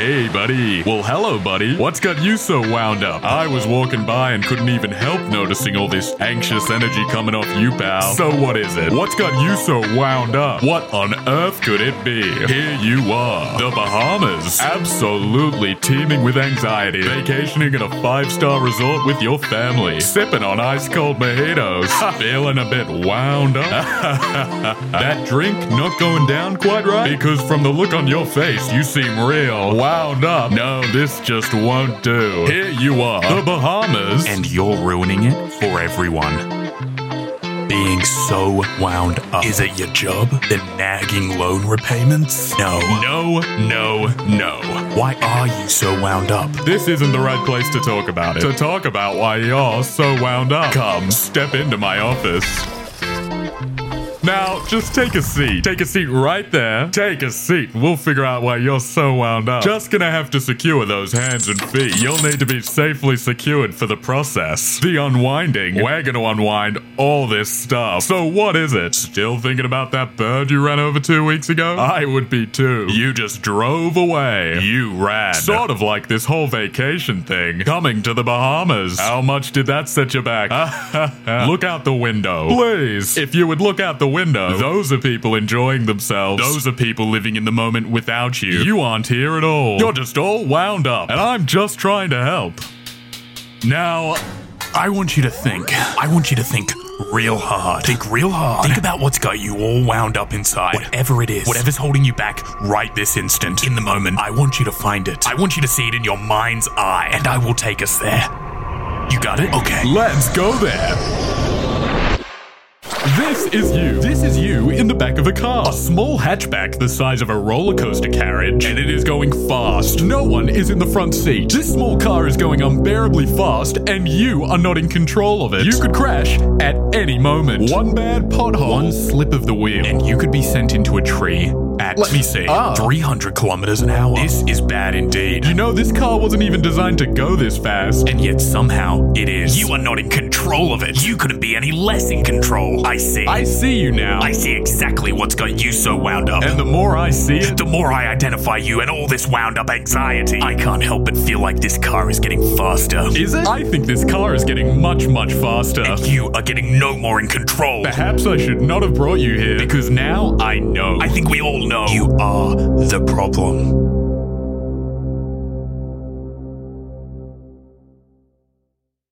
Hey, buddy. Well, hello, buddy. What's got you so wound up? I was walking by and couldn't even help noticing all this anxious energy coming off you, pal. So what is it? What's got you so wound up? What on earth could it be? Here you are, the Bahamas. Absolutely teeming with anxiety. Vacationing at a five-star resort with your family. Sipping on ice-cold mojitos. Feeling a bit wound up. that drink not going down quite right? Because from the look on your face, you seem real wound up. No, this just won't do. Here you are, the Bahamas. and you're ruining it for everyone. Being so wound up. Is it your job? The nagging loan repayments? No. no, no, no. Why are you so wound up? This isn't the right place to talk about it. To talk about why you're so wound up. Come, step into my office. Now, just take a seat. Take a seat right there. Take a seat. We'll figure out why you're so wound up. Just gonna have to secure those hands and feet. You'll need to be safely secured for the process. The unwinding. We're gonna unwind all this stuff. So what is it? Still thinking about that bird you ran over two weeks ago? I would be too. You just drove away. You ran. Sort of like this whole vacation thing. Coming to the Bahamas. How much did that set you back? look out the window. Please. If you would look out the window, those are people enjoying themselves. Those are people living in the moment without you. You aren't here at all. You're just all wound up. And I'm just trying to help. Now, I want you to think. I want you to think real hard. Think real hard. Think about what's got you all wound up inside. Whatever it is. Whatever's holding you back right this instant. In the moment. I want you to find it. I want you to see it in your mind's eye. And I will take us there. You got it? Okay. let's go there. This is you. This is you in the back of a car. A small hatchback the size of a roller coaster carriage, and it is going fast. No one is in the front seat. This small car is going unbearably fast, and you are not in control of it. You could crash at any moment. One bad pothole, one slip of the wheel, And you could be sent into a tree at, let me see, Ah. 300 kilometers an hour. This is bad indeed. you know this car wasn't even designed to go this fast. and yet somehow it is. You are not in control of it. You couldn't be any less in control. I see. I see you now. I see exactly what's got you so wound up. and the more I see it, the more I identify you and all this wound up anxiety, I can't help but feel like this car is getting faster. is it? I think this car is getting much, much faster. And you are getting no more in control. Perhaps I should not have brought you here because now I know. I think we all know you are the problem.